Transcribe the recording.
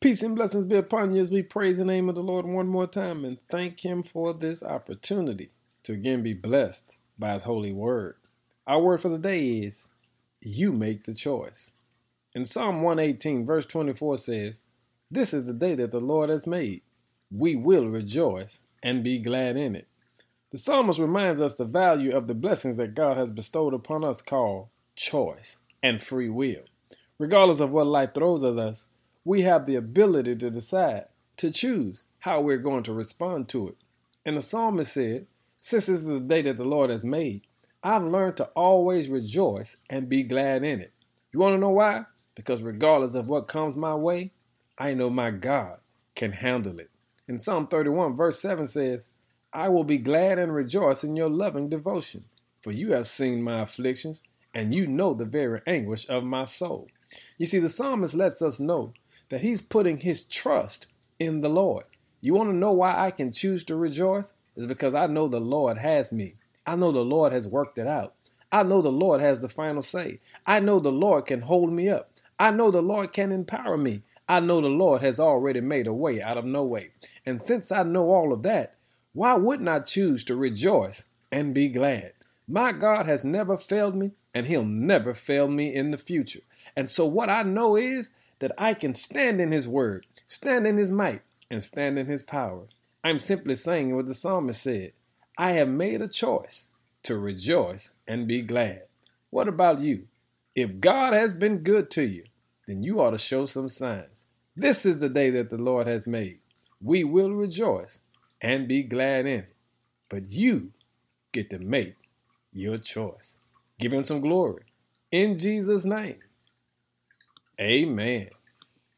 Peace and blessings be upon you as we praise the name of the Lord one more time and thank Him for this opportunity to again be blessed by His holy word. Our word for the day is You make the choice. In Psalm 118, verse 24 says, This is the day that the Lord has made. We will rejoice and be glad in it. The psalmist reminds us the value of the blessings that God has bestowed upon us called choice and free will. Regardless of what life throws at us, we have the ability to decide, to choose how we're going to respond to it. And the psalmist said, Since this is the day that the Lord has made, I've learned to always rejoice and be glad in it. You want to know why? Because regardless of what comes my way, I know my God can handle it. In Psalm 31, verse 7 says, I will be glad and rejoice in your loving devotion, for you have seen my afflictions, and you know the very anguish of my soul. You see, the psalmist lets us know that he's putting his trust in the Lord. You want to know why I can choose to rejoice? Is because I know the Lord has me. I know the Lord has worked it out. I know the Lord has the final say. I know the Lord can hold me up. I know the Lord can empower me. I know the Lord has already made a way out of no way. And since I know all of that, why wouldn't I choose to rejoice and be glad? My God has never failed me, and He'll never fail me in the future. And so, what I know is that I can stand in His word, stand in His might, and stand in His power. I'm simply saying what the psalmist said I have made a choice to rejoice and be glad. What about you? If God has been good to you, then you ought to show some signs. This is the day that the Lord has made. We will rejoice and be glad in it. But you get to make your choice. Give him some glory. In Jesus' name. Amen.